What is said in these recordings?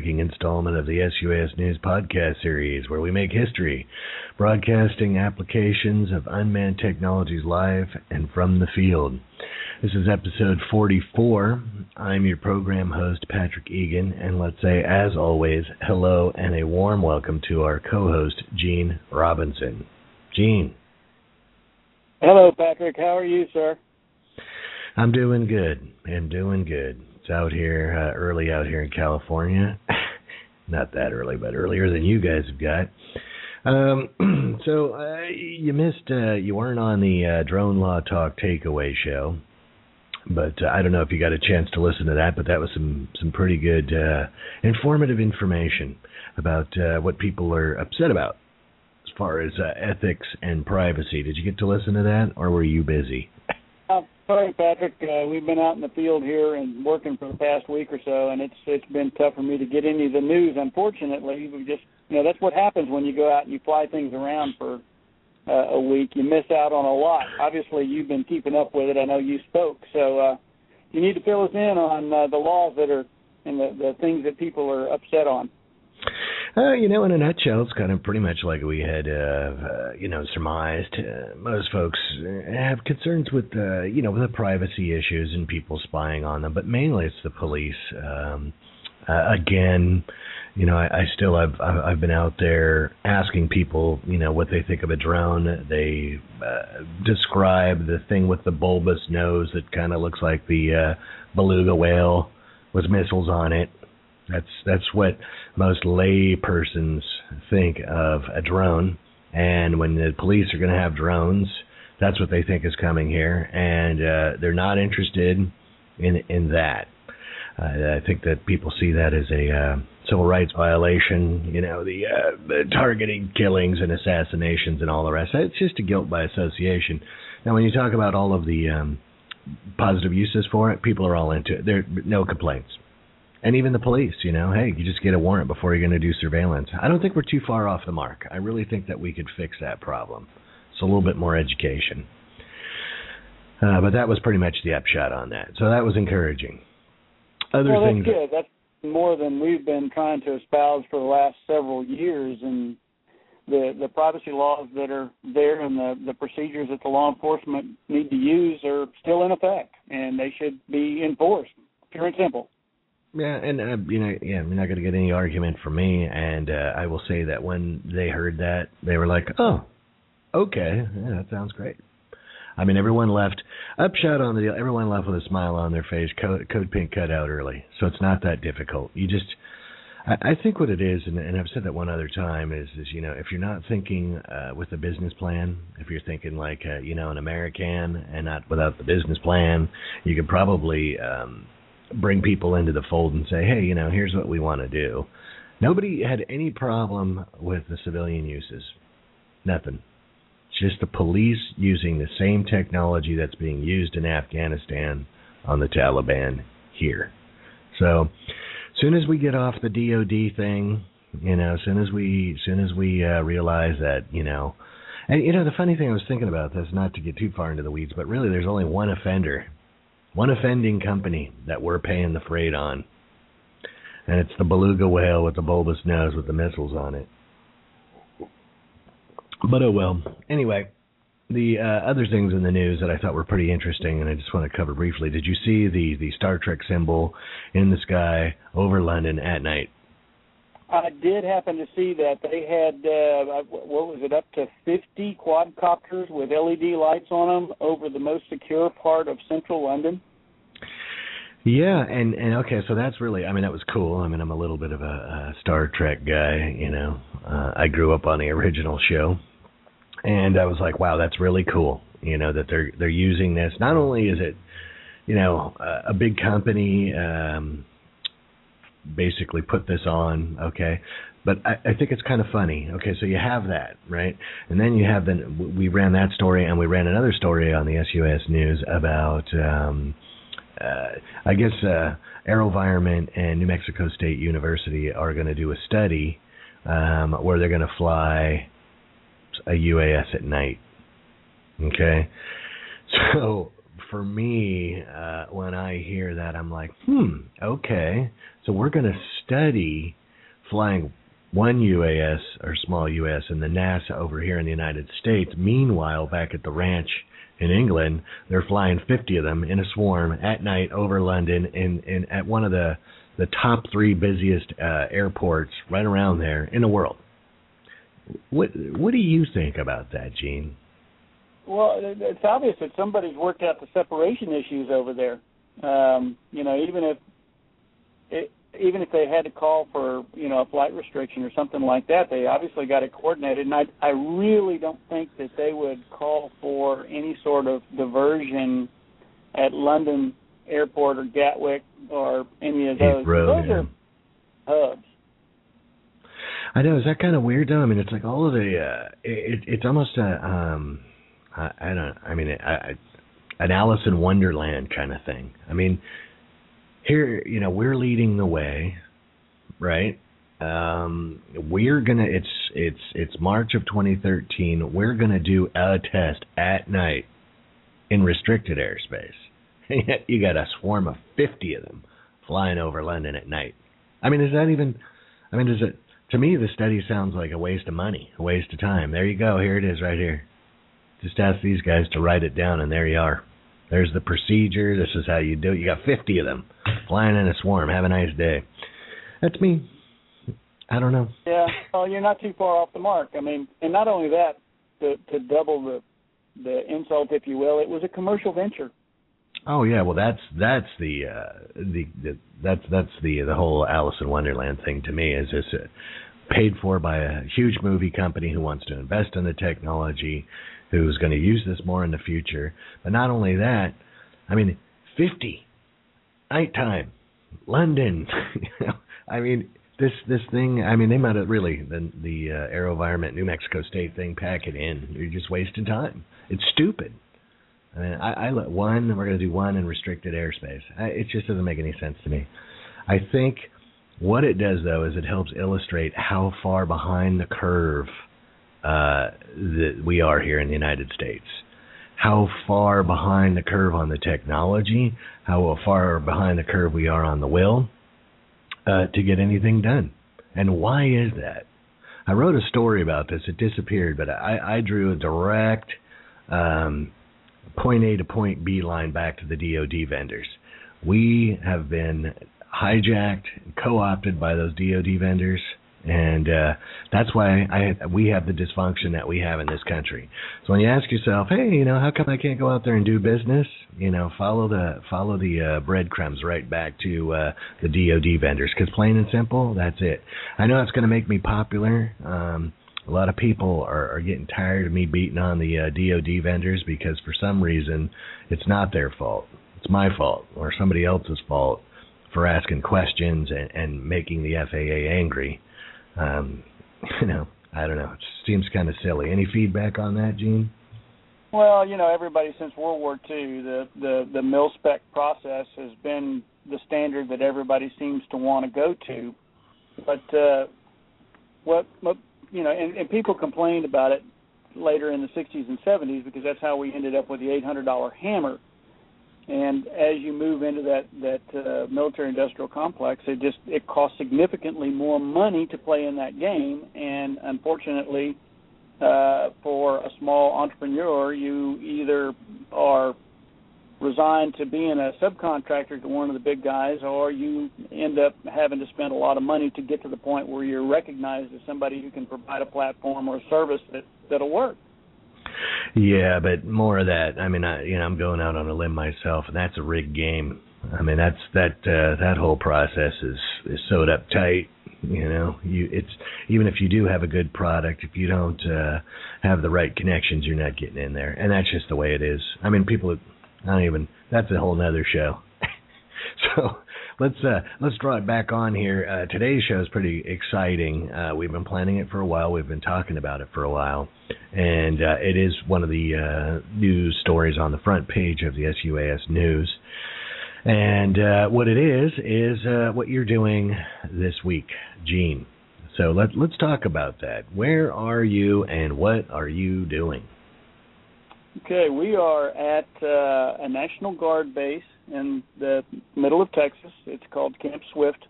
groundbreaking installment of the SUAS News podcast series, where we make history, broadcasting applications of unmanned technologies live and from the field. This is episode 44. I'm your program host, Patrick Egan, and let's say, as always, hello and a warm welcome to our co host, Gene Robinson. Gene. Hello, Patrick. How are you, sir? I'm doing good. I'm doing good. It's out here, uh, early out here in California. Not that early, but earlier than you guys have got. Um, so uh, you missed, uh, you weren't on the uh, Drone Law Talk Takeaway show, but uh, I don't know if you got a chance to listen to that. But that was some some pretty good, uh, informative information about uh, what people are upset about as far as uh, ethics and privacy. Did you get to listen to that, or were you busy? Sorry, Patrick. Uh, we've been out in the field here and working for the past week or so, and it's it's been tough for me to get any of the news. Unfortunately, we just you know that's what happens when you go out and you fly things around for uh, a week. You miss out on a lot. Obviously, you've been keeping up with it. I know you spoke, so uh, you need to fill us in on uh, the laws that are and the, the things that people are upset on. Uh, you know, in a nutshell, it's kind of pretty much like we had, uh, uh, you know, surmised. Uh, most folks have concerns with, uh, you know, with the privacy issues and people spying on them, but mainly it's the police. Um, uh, again, you know, I, I still I've I've been out there asking people, you know, what they think of a drone. They uh, describe the thing with the bulbous nose that kind of looks like the uh, beluga whale with missiles on it. That's that's what most lay persons think of a drone. And when the police are going to have drones, that's what they think is coming here, and uh, they're not interested in in that. Uh, I think that people see that as a uh, civil rights violation. You know, the, uh, targeting killings and assassinations and all the rest. It's just a guilt by association. Now, when you talk about all of the um, positive uses for it, people are all into it. There, no complaints and even the police, you know, hey, you just get a warrant before you're going to do surveillance. I don't think we're too far off the mark. I really think that we could fix that problem. It's a little bit more education. Uh, but that was pretty much the upshot on that. So that was encouraging. Other well, things. That's good. That's more than we've been trying to espouse for the last several years, and the the privacy laws that are there and the the procedures that the law enforcement need to use are still in effect, and they should be enforced. Pure and simple. Yeah, and uh, you know, yeah, you're not going to get any argument from me. And uh, I will say that when they heard that, they were like, "Oh, okay, yeah, that sounds great." I mean, everyone left upshot on the deal. Everyone left with a smile on their face. Code, code pink cut out early, so it's not that difficult. You just, I, I think what it is, and, and I've said that one other time, is is you know, if you're not thinking uh, with a business plan, if you're thinking like uh, you know an American and not without the business plan, you could probably. um bring people into the fold and say, hey, you know, here's what we want to do. Nobody had any problem with the civilian uses. Nothing. It's just the police using the same technology that's being used in Afghanistan on the Taliban here. So, as soon as we get off the DoD thing, you know, as soon as we, as soon as we uh, realize that, you know, and you know, the funny thing I was thinking about this, not to get too far into the weeds, but really, there's only one offender one offending company that we're paying the freight on. And it's the beluga whale with the bulbous nose with the missiles on it. But oh well. Anyway, the uh, other things in the news that I thought were pretty interesting, and I just want to cover briefly. Did you see the the Star Trek symbol in the sky over London at night? I did happen to see that they had uh, what was it up to 50 quadcopters with LED lights on them over the most secure part of central London. Yeah, and and okay, so that's really I mean that was cool. I mean I'm a little bit of a, a Star Trek guy, you know. Uh, I grew up on the original show, and I was like, wow, that's really cool. You know that they're they're using this. Not only is it, you know, a, a big company. um basically put this on, okay? But I, I think it's kind of funny. Okay, so you have that, right? And then you have the we ran that story and we ran another story on the SUAS News about um uh I guess uh AeroVironment and New Mexico State University are going to do a study um where they're going to fly a UAS at night. Okay? So for me, uh, when I hear that, I'm like, hmm, okay. So we're going to study flying one UAS or small UAS and the NASA over here in the United States. Meanwhile, back at the ranch in England, they're flying 50 of them in a swarm at night over London in, in at one of the the top three busiest uh, airports right around there in the world. What what do you think about that, Gene? Well, it's obvious that somebody's worked out the separation issues over there. Um, you know, even if it, even if they had to call for you know a flight restriction or something like that, they obviously got it coordinated. And I I really don't think that they would call for any sort of diversion at London Airport or Gatwick or any of those. Heathrow, those yeah. are hubs. I know. Is that kind of weird though? I mean, it's like all of the. Uh, it, it's almost a. Um, I, I don't. I mean, I, I, an Alice in Wonderland kind of thing. I mean, here, you know, we're leading the way, right? Um, we're gonna. It's it's it's March of 2013. We're gonna do a test at night in restricted airspace. You got a swarm of 50 of them flying over London at night. I mean, is that even? I mean, does it? To me, the study sounds like a waste of money, a waste of time. There you go. Here it is, right here. Just ask these guys to write it down, and there you are. There's the procedure. This is how you do it. You got 50 of them flying in a swarm. Have a nice day. That's me. I don't know. Yeah, well, you're not too far off the mark. I mean, and not only that, to to double the the insult, if you will, it was a commercial venture. Oh yeah, well that's that's the uh, the, the that's that's the the whole Alice in Wonderland thing to me is this uh, paid for by a huge movie company who wants to invest in the technology, who's going to use this more in the future. But not only that, I mean, fifty nighttime, London. I mean, this this thing. I mean, they might have really the the uh, AeroVironment New Mexico State thing pack it in. You're just wasting time. It's stupid. I mean, I, I let one. We're going to do one in restricted airspace. I, it just doesn't make any sense to me. I think what it does though is it helps illustrate how far behind the curve uh, that we are here in the United States. How far behind the curve on the technology, how far behind the curve we are on the will uh, to get anything done. And why is that? I wrote a story about this. It disappeared, but I, I drew a direct um, point A to point B line back to the DoD vendors. We have been hijacked, co-opted by those DoD vendors, and uh, that's why I we have the dysfunction that we have in this country. So when you ask yourself, hey, you know, how come I can't go out there and do business? You know, follow the follow the uh, breadcrumbs right back to uh, the DoD vendors, because plain and simple, that's it. I know it's going to make me popular. Um, a lot of people are, are getting tired of me beating on the uh, DoD vendors because for some reason it's not their fault. It's my fault or somebody else's fault for asking questions and, and making the FAA angry. Um, you know, I don't know. It seems kind of silly. Any feedback on that, Gene? Well, you know, everybody since World War II, the the the mil spec process has been the standard that everybody seems to want to go to. But uh, what, what you know, and, and people complained about it later in the 60s and 70s because that's how we ended up with the $800 hammer. And as you move into that that uh, military-industrial complex, it just it costs significantly more money to play in that game. And unfortunately, uh, for a small entrepreneur, you either are resigned to being a subcontractor to one of the big guys, or you end up having to spend a lot of money to get to the point where you're recognized as somebody who can provide a platform or a service that that'll work. Yeah, but more of that. I mean, I, you know, I'm going out on a limb myself, and that's a rigged game. I mean, that's that uh, that whole process is is sewed up tight. You know, you it's even if you do have a good product, if you don't uh, have the right connections, you're not getting in there, and that's just the way it is. I mean, people I don't even. That's a whole nother show. so let's uh, let's draw it back on here. Uh, today's show is pretty exciting. Uh, we've been planning it for a while. We've been talking about it for a while, and uh, it is one of the uh, news stories on the front page of the SUAS News. And uh, what it is is what you're doing this week, Gene. So let let's talk about that. Where are you, and what are you doing? Okay, we are at a National Guard base in the middle of Texas. It's called Camp Swift,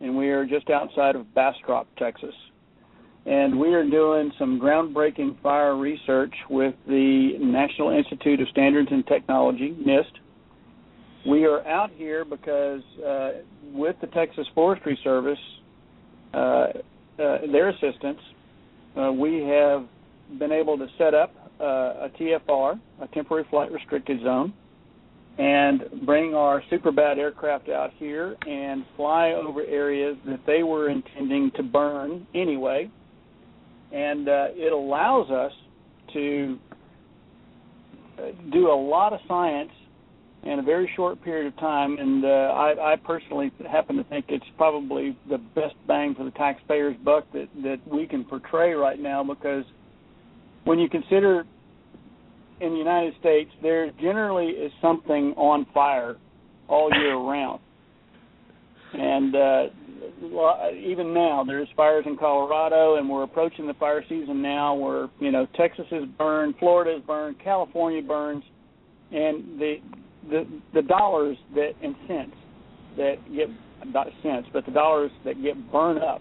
and we are just outside of Bastrop, Texas. And we are doing some groundbreaking fire research with the National Institute of Standards and Technology, NIST. We are out here because uh, with the Texas Forestry Service, uh, uh their assistance, uh, we have been able to set up uh, a TFR, a temporary flight restricted zone, and bring our Superbat aircraft out here and fly over areas that they were intending to burn anyway. And uh, it allows us to uh, do a lot of science in a very short period of time. And uh, I, I personally happen to think it's probably the best bang for the taxpayer's buck that, that we can portray right now because – when you consider in the United States, there generally is something on fire all year round. And uh, even now, there's fires in Colorado, and we're approaching the fire season now, where you know Texas is burned, Florida is burned, California burns, and the the the dollars that and cents that get not cents, but the dollars that get burned up,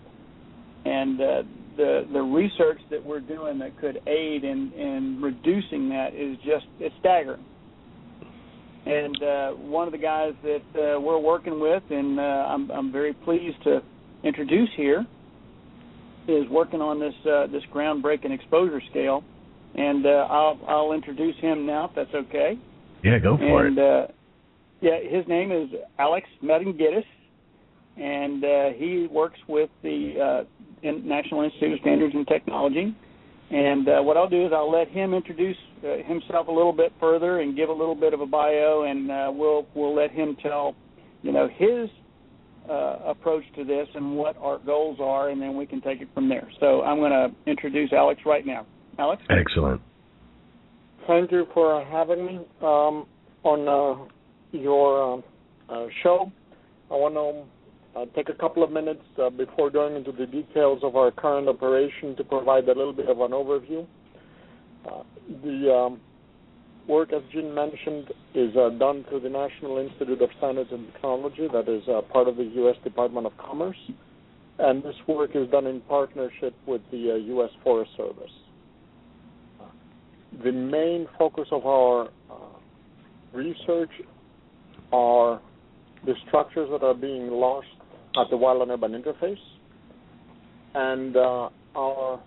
and uh, the the research that we're doing that could aid in in reducing that is just it's staggering. And uh, one of the guys that uh, we're working with, and uh, I'm I'm very pleased to introduce here, is working on this uh, this groundbreaking exposure scale, and uh, I'll I'll introduce him now if that's okay. Yeah, go for and, it. Uh, yeah, his name is Alex Maranghides, and uh, he works with the uh, National Institute of Standards and Technology. And uh, what I'll do is I'll let him introduce uh, himself a little bit further and give a little bit of a bio, and uh, we'll we'll let him tell, you know, his uh, approach to this and what our goals are, and then we can take it from there. So I'm going to introduce Alex right now. Alex. Excellent. Thank you for having me um, on uh, your um, uh, show. I want to take a couple of minutes uh, before going into the details of our current operation to provide a little bit of an overview. Uh, the um, work, as Gene mentioned, is uh, done through the National Institute of Standards and Technology, that is uh, part of the U.S. Department of Commerce, and this work is done in partnership with the U.S. Uh, Forest Service. the main focus of our research are the structures that are being lost at the wildland urban interface. And uh, our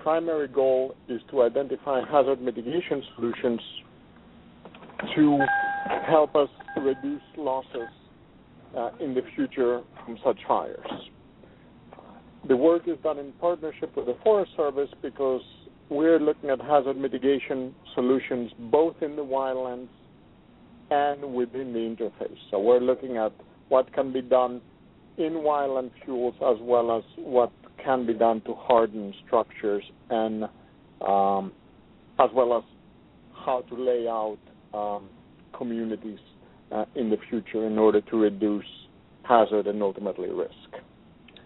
primary goal is to identify hazard mitigation solutions to help us reduce losses uh, in the future from such fires. The work is done in partnership with the Forest Service because we're looking at hazard mitigation solutions both in the wildlands and within the interface. So we're looking at what can be done in wildland fuels as well as what can be done to harden structures and um, as well as how to lay out um, communities uh, in the future in order to reduce hazard and ultimately risk.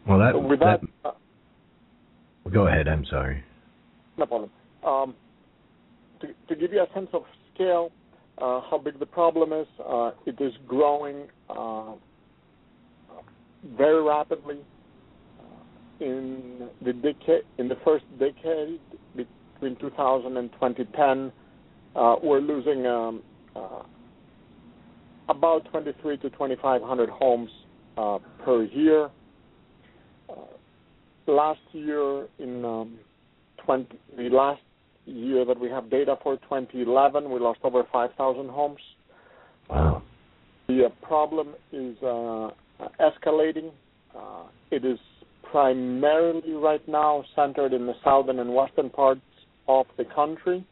Well, that, so with that, that uh, go ahead. I'm sorry. No problem. Um, to, to, give you a sense of scale, uh, how big the problem is, uh, it is growing uh, very rapidly uh, in the decade in the first decade between 2000 and 2010 uh, we're losing um, uh, about 23 to 2500 homes uh, per year uh, last year in um, 20 the last year that we have data for 2011 we lost over 5000 homes wow. the problem is uh, escalating. Uh, it is primarily right now centered in the southern and western parts of the country.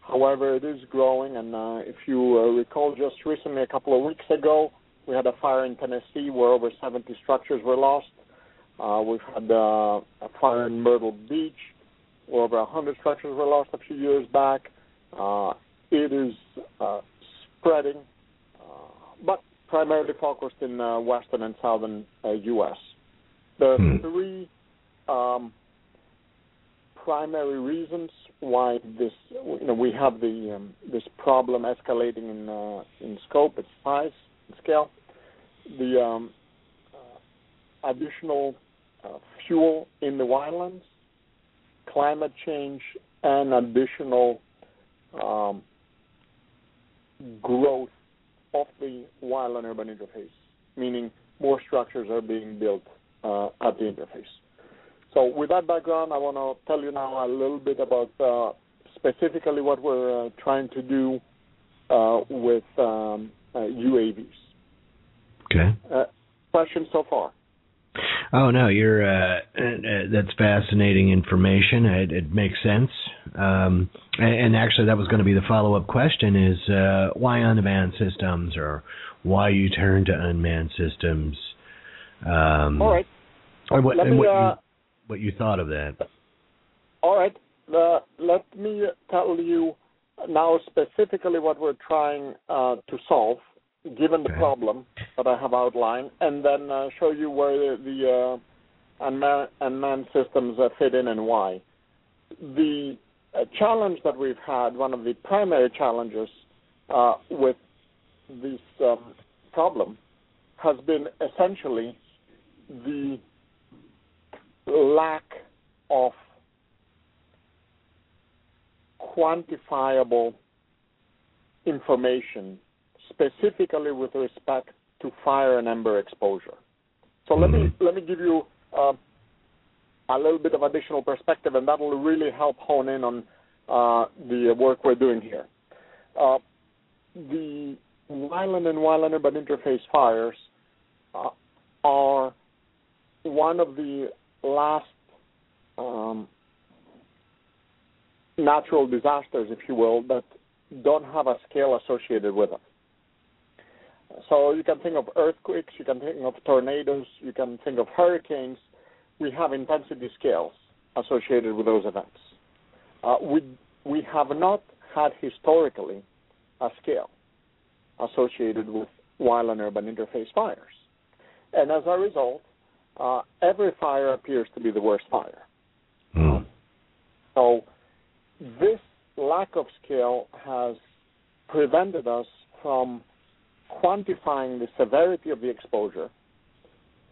However, it is growing, and uh, if you uh, recall, just recently, a couple of weeks ago, we had a fire in Tennessee where over 70 structures were lost. Uh, we've had uh, a fire in Myrtle Beach where over 100 structures were lost a few years back. Uh, it is uh, spreading, but primarily focused in uh, western and southern uh, U.S. The hmm. three um, primary reasons why this you know we have the um, this problem escalating in uh, in scope, its size, and scale. The um, uh, additional uh, fuel in the wildlands, climate change, and additional um, growth of the wildland urban interface, meaning more structures are being built uh, at the interface. So, with that background, I want to tell you now a little bit about uh, specifically what we're uh, trying to do uh, with um, UAVs. Okay. questions so far? Oh no, you're uh, that's fascinating information. It, it makes sense. Um, and, and, actually, that was going to be the follow-up question: is uh, why unmanned systems, or why you turn to unmanned systems? Um, All right. Or what, me, what, uh, you, what you thought of that? All right. Uh, let me tell you now specifically what we're trying uh, to solve given the problem that I have outlined, and then uh, show you where the uh, unmanned, unmanned systems uh, fit in and why. The uh, challenge that we've had, one of the primary challenges uh, with this um, problem, has been essentially the lack of quantifiable information specifically with respect to fire and ember exposure. So let me let me give you uh, a little bit of additional perspective, and that will really help hone in on uh, the work we're doing here. Uh, the wildland and wildland urban interface fires uh, are one of the last um, natural disasters, if you will, that don't have a scale associated with them. So you can think of earthquakes, you can think of tornadoes, you can think of hurricanes. We have intensity scales associated with those events. Uh, we we have not had historically a scale associated with wildland urban interface fires, and as a result, uh, every fire appears to be the worst fire. Mm. So this lack of scale has prevented us from quantifying the severity of the exposure.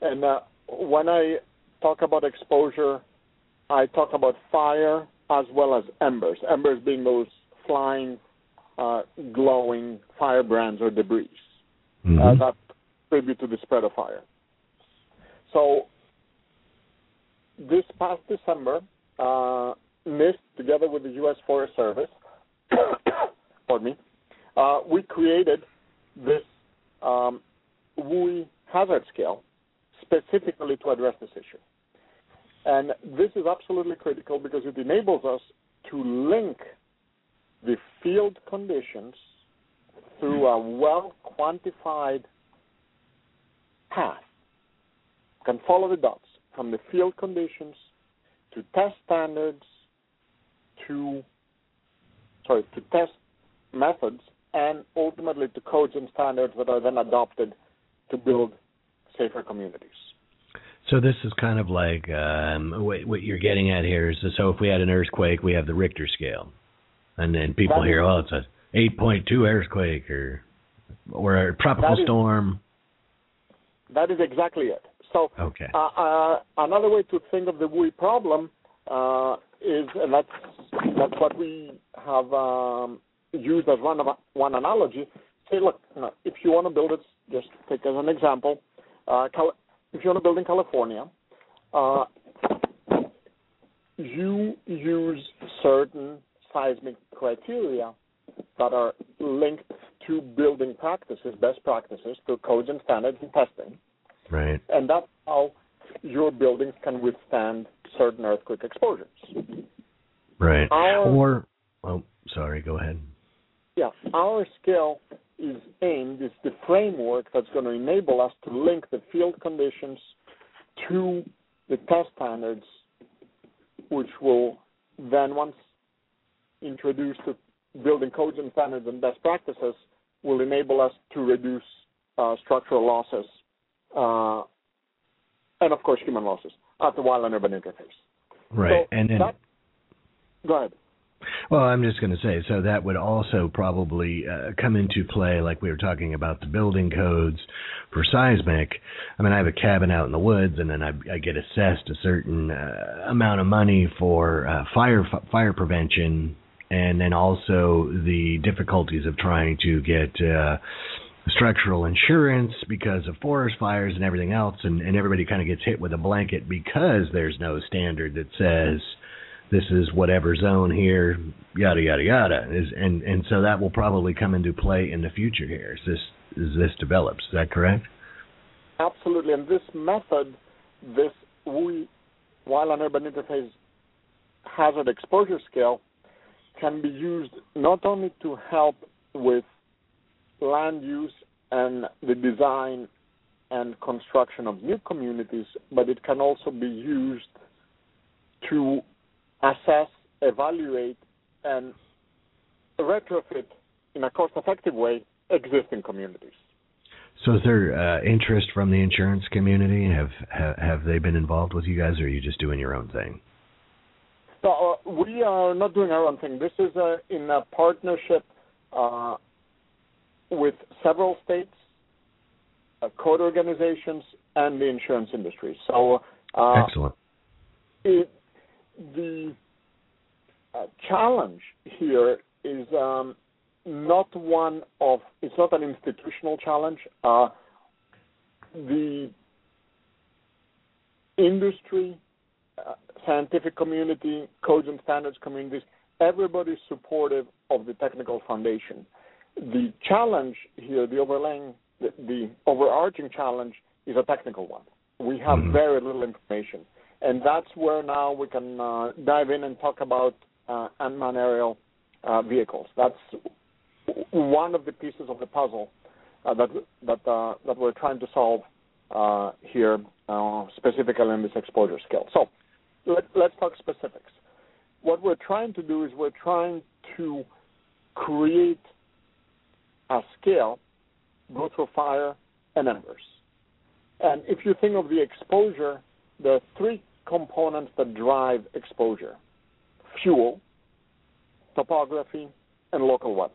And uh, when I talk about exposure, I talk about fire as well as embers. Embers being those flying, uh, glowing firebrands or debris mm-hmm. uh, that contribute to the spread of fire. So this past December, uh, NIST, together with the U.S. Forest Service, pardon me, uh, we created this um, WUI hazard scale specifically to address this issue. And this is absolutely critical because it enables us to link the field conditions through a well quantified path. Can follow the dots from the field conditions to test standards to sorry to test methods and ultimately to codes and standards that are then adopted to build safer communities. So this is kind of like um, what, what, you're getting at here is so if we had an earthquake, we have the Richter scale, and then people that hear, is, oh, it's a 8.2 earthquake or or a tropical that storm. Is, that is exactly it. So okay. uh, uh, another way to think of the WUI problem uh, is, and that's that's what we have um, used as one one analogy. Say, look, you know, if you want to build it, just take as an example. Uh, Cal- if you want to build in California, uh, you use certain seismic criteria that are linked to building practices, best practices, to codes and standards and testing. Right. And that's how your buildings can withstand certain earthquake exposures. Right. Our, or, oh, sorry, go ahead. Yeah, our scale is aimed, is the framework that's going to enable us to link the field conditions to the test standards, which will then, once introduced to building codes and standards and best practices, will enable us to reduce uh, structural losses uh, and, of course, human losses at the wildland urban interface. Right, so and then that, Go ahead. Well, I'm just going to say, so that would also probably uh, come into play, like we were talking about the building codes for seismic. I mean, I have a cabin out in the woods, and then I, I get assessed a certain uh, amount of money for uh, fire fire prevention, and then also the difficulties of trying to get uh, structural insurance because of forest fires and everything else, and, and everybody kind of gets hit with a blanket because there's no standard that says this is whatever zone here, yada yada yada. Is and and so that will probably come into play in the future here as this as this develops. Is that correct? Absolutely, and this method, this we wildland urban interface hazard exposure scale, can be used not only to help with land use and the design and construction of new communities, but it can also be used to assess, evaluate, and retrofit in a cost-effective way existing communities. So, is there uh, interest from the insurance community? Have, have, have they been involved with you guys, or are you just doing your own thing? No, uh, we are not doing our own thing. This is a, in a partnership uh, with several states, uh, code organizations, and the insurance industry. So, uh, excellent. It, the uh, challenge here is um, not one of it's not an institutional challenge. Uh, the industry, uh, scientific community, codes and standards communities, everybody's supportive of the technical foundation. The challenge here, the overlaying, the, the overarching challenge, is a technical one. We have mm-hmm. very little information and that's where now we can uh, dive in and talk about uh, unmanned aerial uh, vehicles. That's one of the pieces of the puzzle uh, that that uh, that we're trying to solve uh, here, specifically in this exposure scale. So let, let's talk specifics. What we're trying to do is we're trying to create a scale, go through fire and embers. And if you think of the exposure, there are three components that drive exposure fuel, topography, and local weather.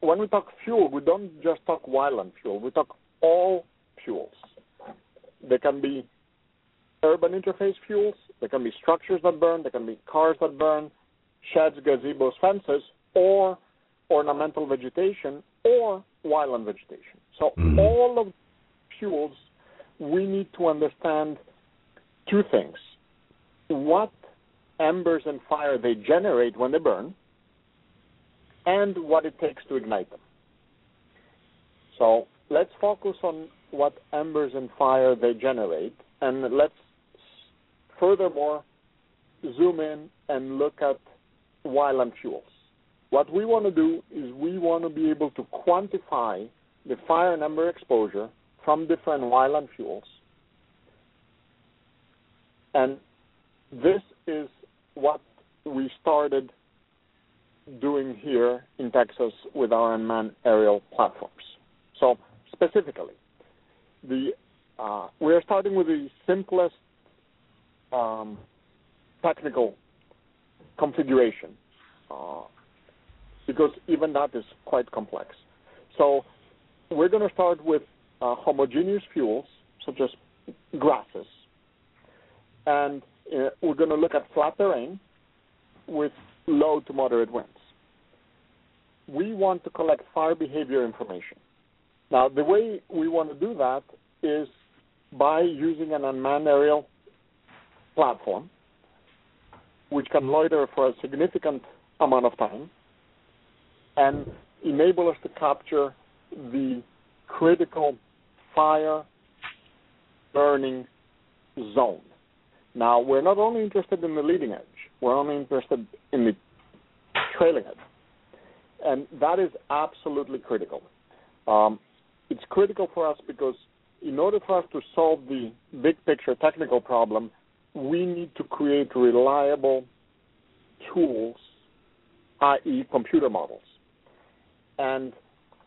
When we talk fuel, we don't just talk wildland fuel, we talk all fuels. There can be urban interface fuels, there can be structures that burn, there can be cars that burn, sheds, gazebos, fences, or ornamental vegetation, or wildland vegetation. So mm-hmm. all of fuels we need to understand two things what embers and fire they generate when they burn, and what it takes to ignite them. So let's focus on what embers and fire they generate, and let's furthermore zoom in and look at wildland fuels. What we want to do is we want to be able to quantify the fire and ember exposure from different wildland fuels and this is what we started doing here in Texas with our unmanned aerial platforms. So specifically, the uh, we are starting with the simplest um, technical configuration uh, because even that is quite complex. So we're going to start with uh, homogeneous fuels such as and uh, we're going to look at flat terrain with low to moderate winds. We want to collect fire behavior information. Now, the way we want to do that is by using an unmanned aerial platform, which can loiter for a significant amount of time and enable us to capture the critical fire burning zone. Now, we're not only interested in the leading edge, we're only interested in the trailing edge. And that is absolutely critical. Um, it's critical for us because in order for us to solve the big picture technical problem, we need to create reliable tools, i.e., computer models. And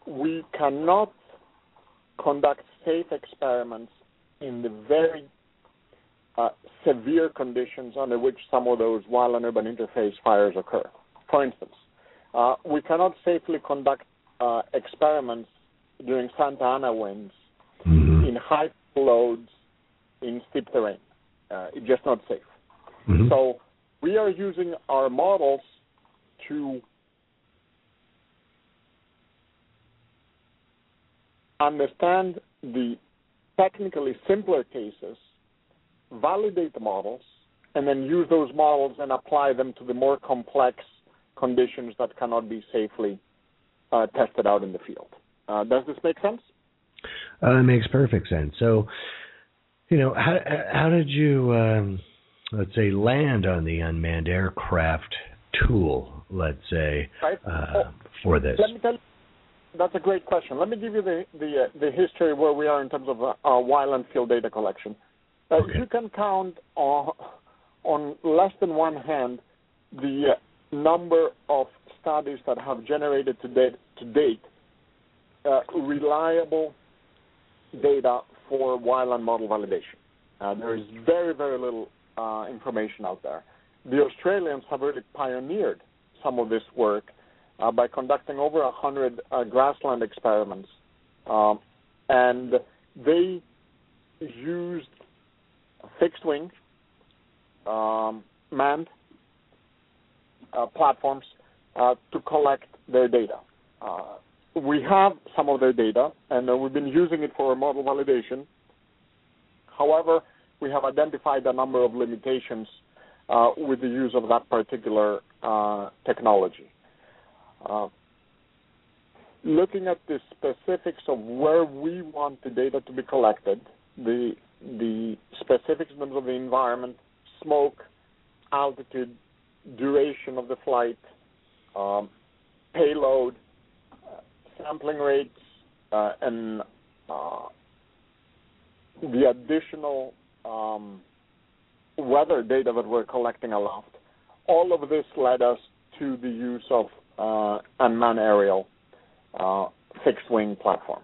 we cannot conduct safe experiments in the very uh, severe conditions under which some of those wildland urban interface fires occur. For instance, uh, we cannot safely conduct uh, experiments during Santa Ana winds mm-hmm. in high loads in steep terrain. Uh, it's just not safe. Mm-hmm. So we are using our models to understand the technically simpler cases, validate the models, and then use those models and apply them to the more complex conditions that cannot be safely uh, tested out in the field. Uh, does this make sense? Uh, it makes perfect sense. So, you know, how how did you, um, let's say, land on the unmanned aircraft tool? Let's say right. uh, oh, for this. Let me tell you, that's a great question. Let me give you the the, uh, the history where we are in terms of uh, wildland field data collection. Uh, okay. You can count on on less than one hand the uh, number of studies that have generated to date to date uh, reliable data for wildland model validation. Uh, there is very very little information out there. The Australians have really pioneered some of this work uh, by conducting over 100 uh, grassland experiments. Um, and they used fixed wing, um, manned uh, platforms uh, to collect their data. Uh, we have some of their data, and uh, we've been using it for model validation. However, we have identified a number of limitations with the use of that particular technology. Uh, looking at the specifics of where we want the data to be collected, the the specifics in terms of the environment, smoke, altitude, duration of the flight, um, payload, uh, sampling rates, uh, and uh, the additional um, weather data that we're collecting aloft. All of this led us to the use of uh, unmanned aerial uh, fixed wing platform.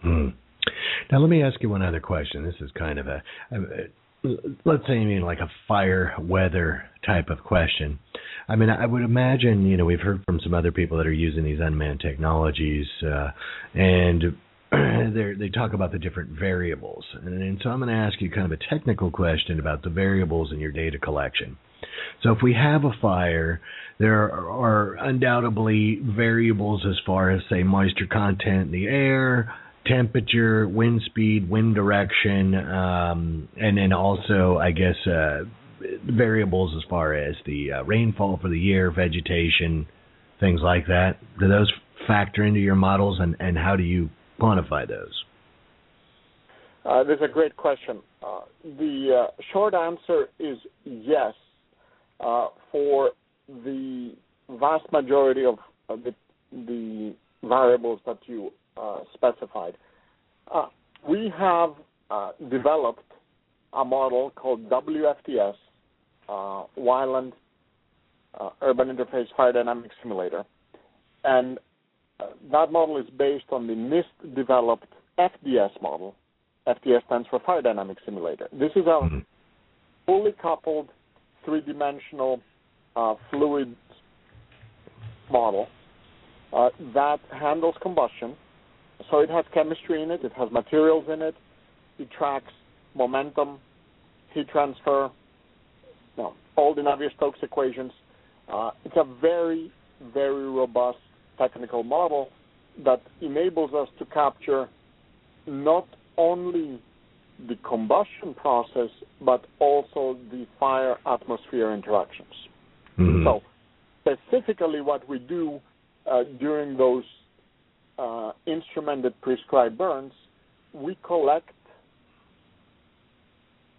Hmm. Now, let me ask you one other question. This is kind of a, a let's say, I mean, like a fire weather type of question. I mean, I would imagine, you know, we've heard from some other people that are using these unmanned technologies, uh, and they talk about the different variables. And, and so I'm going to ask you kind of a technical question about the variables in your data collection. So if we have a fire, there are undoubtedly variables as far as say moisture content in the air, temperature, wind speed, wind direction, um, and then also I guess uh, variables as far as the uh, rainfall for the year, vegetation, things like that. Do those factor into your models, and, and how do you quantify those? Uh, that's a great question. Uh, the uh, short answer is yes. Uh, for the vast majority of, the, the, variables that you specified. Uh, we have uh, developed a model called WFDS, uh, uh, Urban Interface Fire Dynamics Simulator, and that model is based on the NIST developed FDS model. FDS stands for Fire Dynamics Simulator. This is a mm-hmm. fully coupled three-dimensional uh, fluid model uh, that handles combustion. So it has chemistry in it, it has materials in it, it tracks momentum, heat transfer, you know, all the Navier-Stokes equations. Uh, it's a very, very robust technical model that enables us to capture not only the combustion process, but also the fire atmosphere interactions. Mm-hmm. So, specifically, what we do uh, during those uh, instrumented prescribed burns, we collect,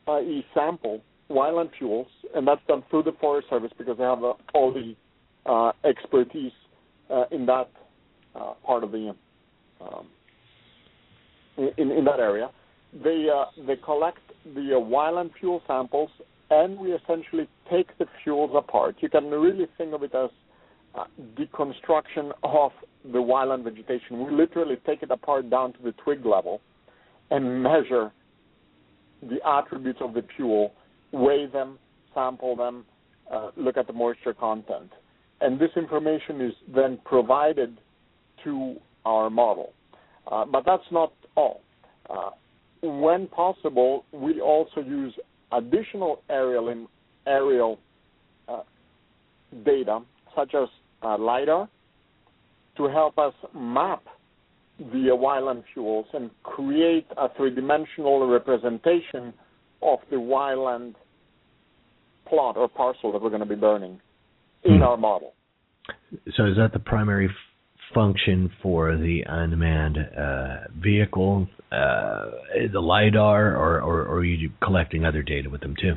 i.e., sample wildland fuels, and that's done through the Forest Service because they have uh, all the uh, expertise uh, in that uh, part of the um, in, in that area they uh, they collect the uh, wildland fuel samples, and we essentially take the fuels apart. You can really think of it as uh, deconstruction of the wildland vegetation. We literally take it apart down to the twig level and measure the attributes of the fuel weigh them, sample them, uh, look at the moisture content. And this information is then provided to our model. Uh, but that's not all. Uh, when possible, we also use additional aerial, aerial uh, data, such as uh, LIDAR, to help us map the wildland fuels and create a three-dimensional representation of the wildland plot or parcel that we're going to be burning in hmm. our model. So is that the primary f- function for the unmanned uh, vehicle, uh, the lidar, or, or, or, are you collecting other data with them too?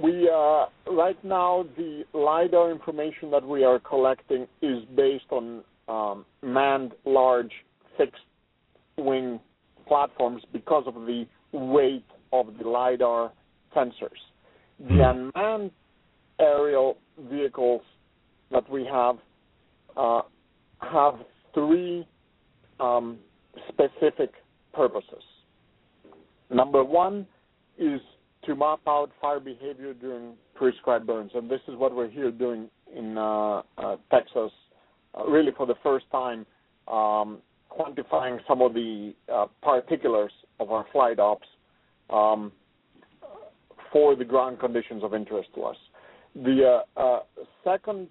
We uh, right now the lidar information that we are collecting is based on um, manned large fixed wing platforms because of the weight of the lidar sensors. The hmm. unmanned aerial vehicles that we have uh, have three um, specific purposes. Number one is to map out fire behavior during prescribed burns, and this is what we're here doing in uh, uh, Texas, uh, really for the first time, um, quantifying some of the uh, particulars of our flight ops um, for the ground conditions of interest to us. The uh, uh, second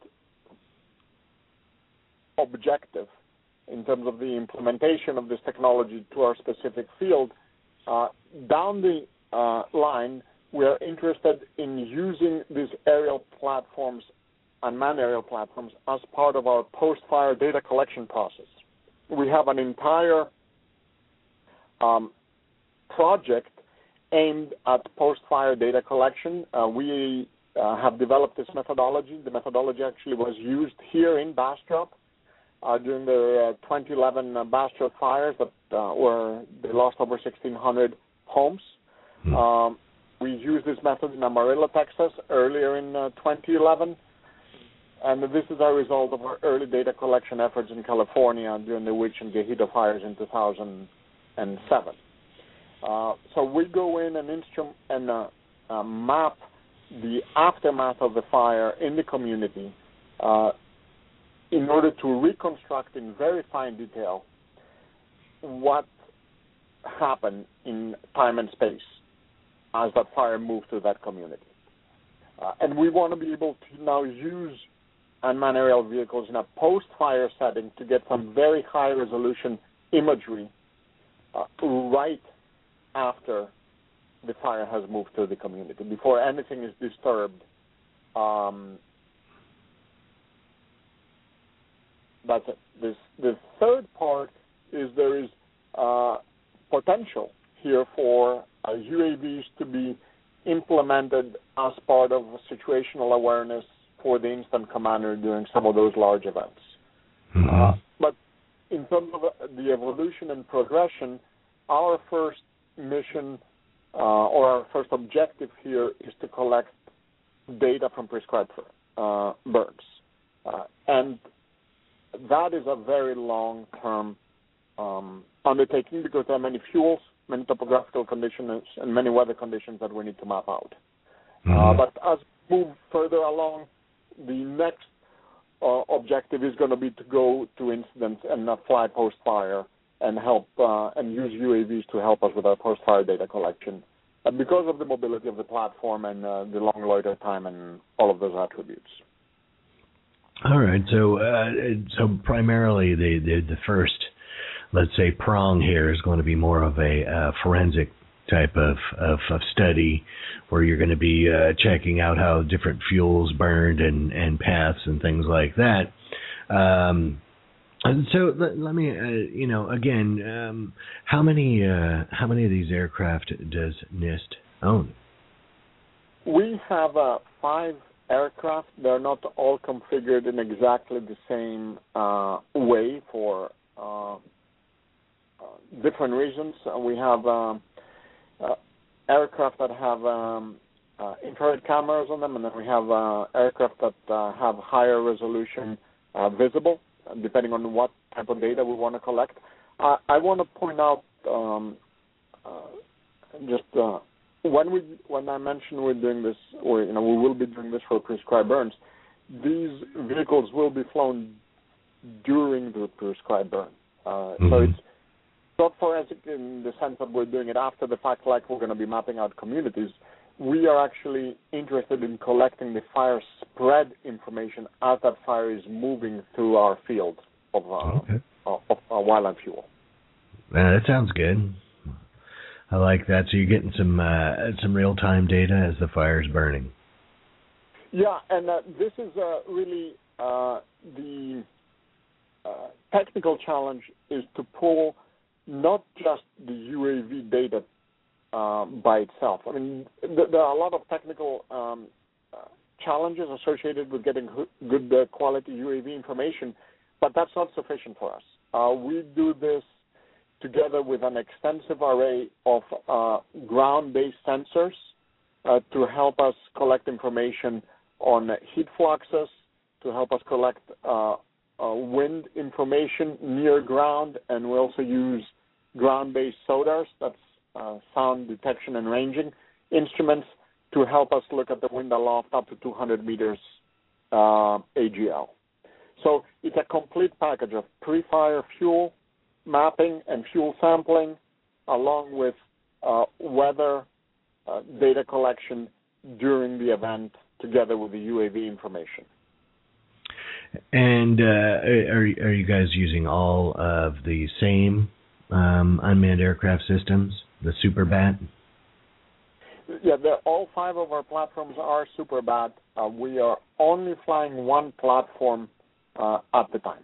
objective in terms of the implementation of this technology to our specific field, down the uh, line, we are interested in using these aerial platforms, unmanned aerial platforms, as part of our post-fire data collection process. We have an entire um, project aimed at post-fire data collection. Uh, we uh, have developed this methodology. The methodology actually was used here in Bastrop uh, during the uh, 2011 uh, Bastrop fires that uh, were they lost over 1,600 homes. Hmm. Um, we used this method in Amarillo, Texas, earlier in 2011 and this is a result of our early data collection efforts in California during the Witch and Guejito fires in 2007. Uh, so we go in and and uh, uh, map the aftermath of the fire in the community uh, in order to reconstruct in very fine detail what happened in time and space as that fire moved through that community. Uh, and we want to be able to now use unmanned aerial vehicles in a post-fire setting to get some very high-resolution imagery uh, right after the fire has moved through the community, before anything is disturbed. Um, that's it. This, the third part is there is uh, potential here for uh, UAVs to be implemented as part of situational awareness for the incident commander during some of those large events. Mm-hmm. Uh, but in terms of the evolution and progression, our first mission uh, or our first objective here is to collect data from prescribed uh, burns. Uh, and that is a very long term um, undertaking because there are many fuels, many topographical conditions, and many weather conditions that we need to map out. Mm-hmm. Uh, but as we move further along, the next uh, objective is going to be to go to incidents and uh, fly post fire and help uh, and use UAVs to help us with our post fire data collection. And because of the mobility of the platform and uh, the long loiter time and all of those attributes. All right. So, uh, so primarily the, the, the first, let's say, prong here is going to be more of a uh, forensic type of, of, of study where you're going to be uh, checking out how different fuels burned and, and paths and things like that. Um, so let, let me, uh, you know, again, um, how many uh, how many of these aircraft does NIST own? We have uh, five aircraft. They're not all configured in exactly the same uh, way for uh, different reasons. We have um, uh, aircraft that have um, uh, infrared cameras on them, and then we have uh, aircraft that uh, have higher resolution uh, visible, depending on what type of data we want to collect. I want to point out um, uh, just uh, when we when I mentioned we're doing this, or you know, we will be doing this for prescribed burns. These vehicles will be flown during the prescribed burn. Uh, mm-hmm. So it's not forensic in the sense that we're doing it after the fact, like we're going to be mapping out communities. We are actually interested in collecting the fire spread information as that fire is moving through our field of, uh, okay. of, of uh, wildland fuel. That sounds good. I like that. So you're getting some uh, some real time data as the fire's burning. Yeah, and uh, this is uh, really uh, the uh, technical challenge is to pull not just the UAV data uh, by itself. I mean, th- there are a lot of technical um, uh, challenges associated with getting good uh, quality UAV information, but that's not sufficient for us. we do this together with an extensive array of uh, ground-based sensors uh, to help us collect information on heat fluxes, to help us collect uh, wind information near ground, and we also use ground-based SODARs, that's uh, sound detection and ranging instruments, to help us look at the wind aloft up to 200 meters uh, AGL. So it's a complete package of pre-fire fuel, mapping and fuel sampling, along with uh, weather uh, data collection during the event, together with the UAV information. And uh, are are you guys using all of the same um, unmanned aircraft systems, the Superbat? Yeah, all five of our platforms are Superbat. Uh, we are only flying one platform uh, at the time.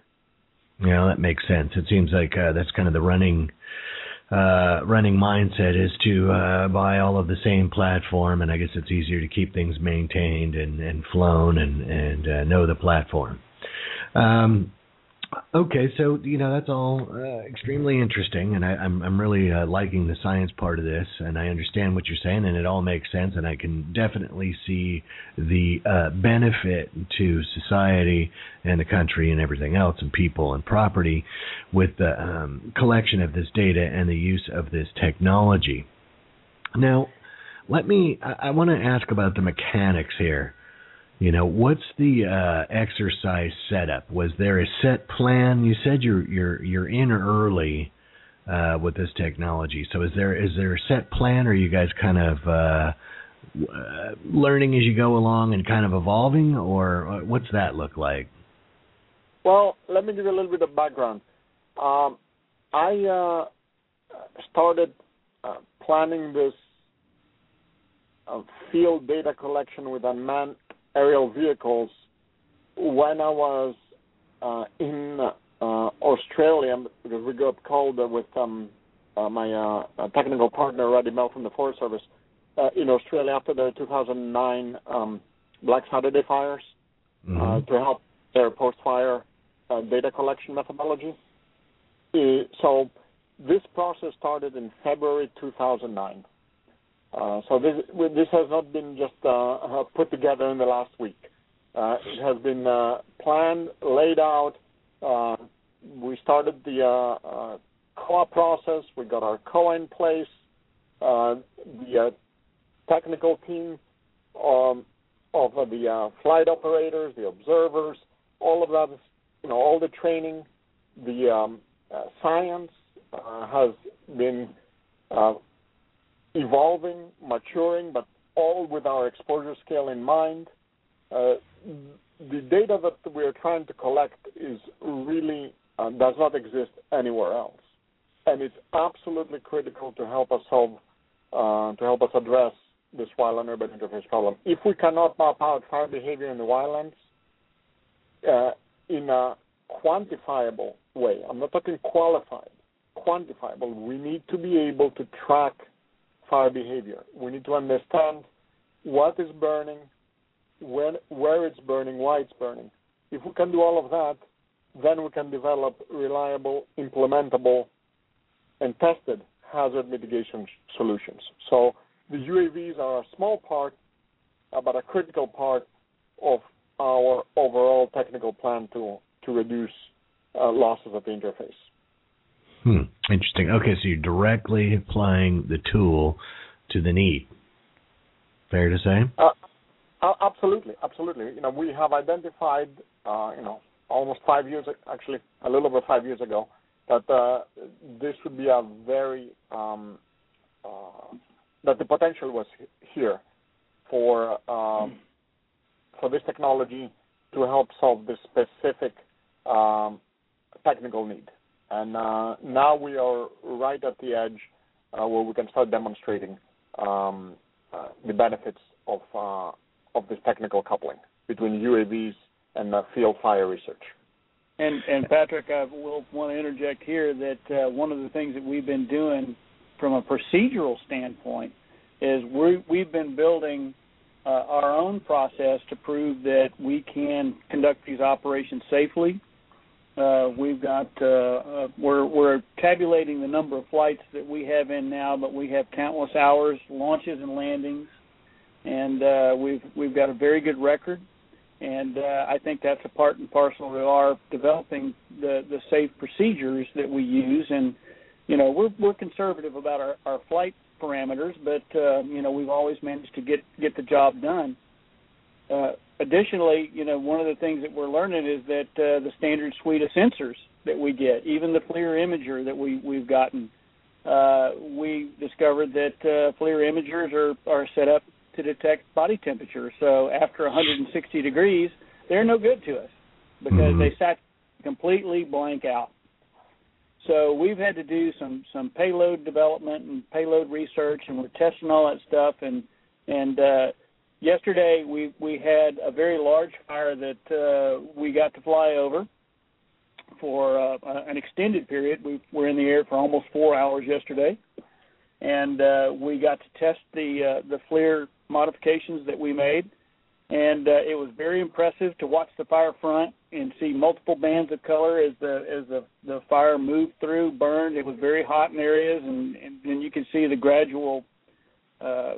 Yeah, that makes sense. It seems like uh, that's kind of the running uh, running mindset is to uh, buy all of the same platform, and I guess it's easier to keep things maintained and, and flown and and uh, know the platform. Um, Okay, so you know that's all uh, extremely interesting, and I, am I'm, I'm really uh, liking the science part of this, and I understand what you're saying, and it all makes sense, and I can definitely see the uh, benefit to society and the country and everything else, and people and property, with the um, collection of this data and the use of this technology. Now, let me. I, I want to ask about the mechanics here. You know, what's the uh, exercise setup? Was there a set plan? You said you're you're you're in early uh, with this technology. So is there is there a set plan, or are you guys kind of uh, uh, learning as you go along and kind of evolving, or uh, what's that look like? Well, let me give you a little bit of background. Um, I uh, started planning this field data collection with unmanned aerial vehicles when I was uh, in uh, Australia because we got called with um, uh, my uh, technical partner Roddy Mel from the Forest Service uh, in Australia after the 2009 um, Black Saturday fires uh, mm-hmm. to help their post-fire data collection methodology. so this process started in February 2009. Uh, so this this has not been just uh, uh, put together in the last week. Uh, it has been uh, planned, laid out. Uh, we started the COA process. We got our COA in place. the technical team um, of the flight operators, the observers, all of that, you know, all the training, the um, science has been evolving, maturing, but all with our exposure scale in mind. Uh, the data that we are trying to collect is really uh, does not exist anywhere else, and it's absolutely critical to help us solve uh, to help us address this wildland urban interface problem. If we cannot map out fire behavior in the wildlands uh, in a quantifiable way, I'm not talking qualified, quantifiable. We need to be able to track fire behavior. We need to understand what is burning, when, where it's burning, why it's burning. If we can do all of that, then we can develop reliable, implementable, and tested hazard mitigation solutions. So the UAVs are a small part, but a critical part of our overall technical plan to to reduce uh, losses at the interface. Hmm. Interesting. Okay, so you're directly applying the tool to the need. Fair to say. Uh, absolutely, absolutely. You know, we have identified, uh, you know, almost five years, actually, a little over five years ago, that uh, this would be a very um, uh, that the potential was here for um, for this technology to help solve this specific um, technical need. And uh, now we are right at the edge uh, where we can start demonstrating um, uh, the benefits of uh, of this technical coupling between UAVs and field fire research. And and Patrick, I will want to interject here that uh, one of the things that we've been doing from a procedural standpoint is we we've been building uh, our own process to prove that we can conduct these operations safely. Uh, we've got uh, uh, we're we're tabulating the number of flights that we have in now, but we have countless hours, launches and landings, and uh, we've we've got a very good record and uh, I think that's a part and parcel to our developing the the safe procedures that we use. And you know, we're we're conservative about our, our flight parameters, but uh, you know, we've always managed to get get the job done. Uh, additionally, you know, one of the things that we're learning is that uh, the standard suite of sensors that we get, even the FLIR imager that we we've gotten, uh, we discovered that uh, FLIR imagers are are set up to detect body temperature. So after 160 degrees, they're no good to us because mm-hmm. they sat completely blank out. So we've had to do some some payload development and payload research, and we're testing all that stuff. And and uh, yesterday we we had a very large fire that uh, we got to fly over for uh, an extended period. We were in the air for almost four hours yesterday, and uh, we got to test the uh, the FLIR modifications that we made, and uh, it was very impressive to watch the fire front and see multiple bands of color as the as the the fire moved through, burned. It was very hot in areas, and and, and you can see the gradual uh,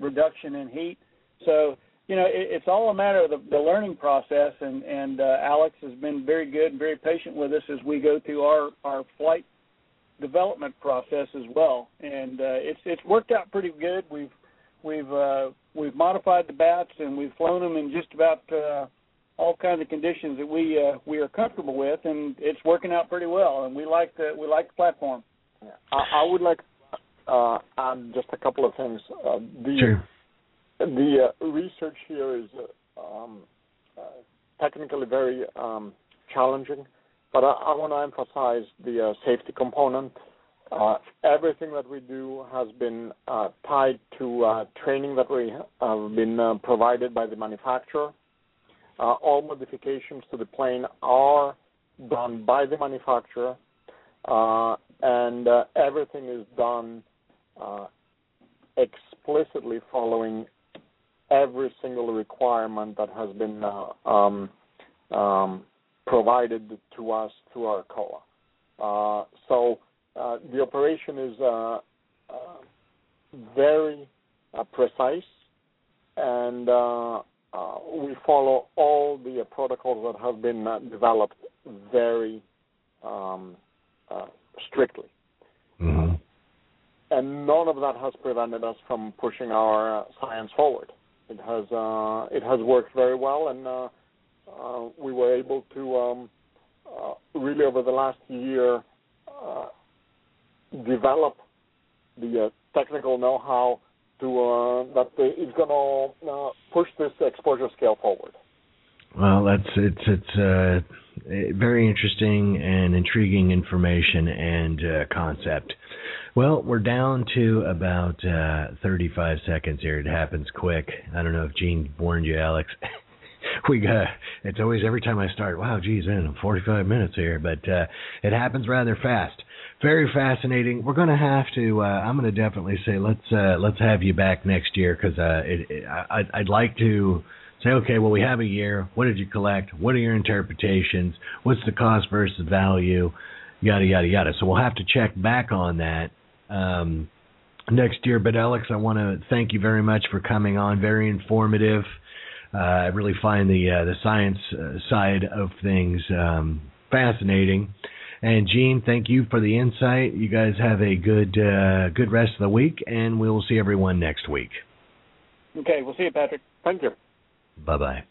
reduction in heat. So you know, it, it's all a matter of the, the learning process, and and uh, Alex has been very good and very patient with us as we go through our our flight development process as well, and uh, it's it's worked out pretty good. We've we've uh, we've modified the bats and we've flown them in just about uh, all kinds of conditions that we uh, we are comfortable with, and it's working out pretty well. And we like the we like the platform. Yeah. I, I would like uh, add just a couple of things. Uh, the sure. The uh, research here is uh, um, uh, technically very um, challenging, but I, I want to emphasize the uh, safety component uh, everything that we do has been uh, tied to uh, training that we have been uh, provided by the manufacturer. Uh, all modifications to the plane are done by the manufacturer, uh, and everything is done explicitly following every single requirement that has been um, um, provided to us through our COA. so uh, the operation is uh, uh, very precise, and we follow all the protocols that have been developed very um, strictly. Mm-hmm. And none of that has prevented us from pushing our science forward. It has it has worked very well, and we were able to um, really over the last year develop the uh, technical know-how to uh, that is going to uh, push this exposure scale forward. Well, that's it's it's uh, very interesting and intriguing information and uh, concept. Well, we're down to about uh, 35 seconds here. It happens quick. I don't know if Gene warned you, Alex. we got it's always every time I start. Wow, geez, man, 45 minutes here, but uh, it happens rather fast very fascinating. We're going to have to. Uh, I'm going to definitely say let's uh, let's have you back next year because uh, it, it, I, I'd like to say, okay, well we have a year. What did you collect? What are your interpretations? What's the cost versus value? Yada yada yada. So we'll have to check back on that um, next year. But Alex, I want to thank you very much for coming on. Very informative. Uh, I really find the uh, the science uh, side of things um, fascinating. And Gene, thank you for the insight. You guys have a good uh, good rest of the week, and we'll see everyone next week. Okay, we'll see you, Patrick. Thank you. Bye bye.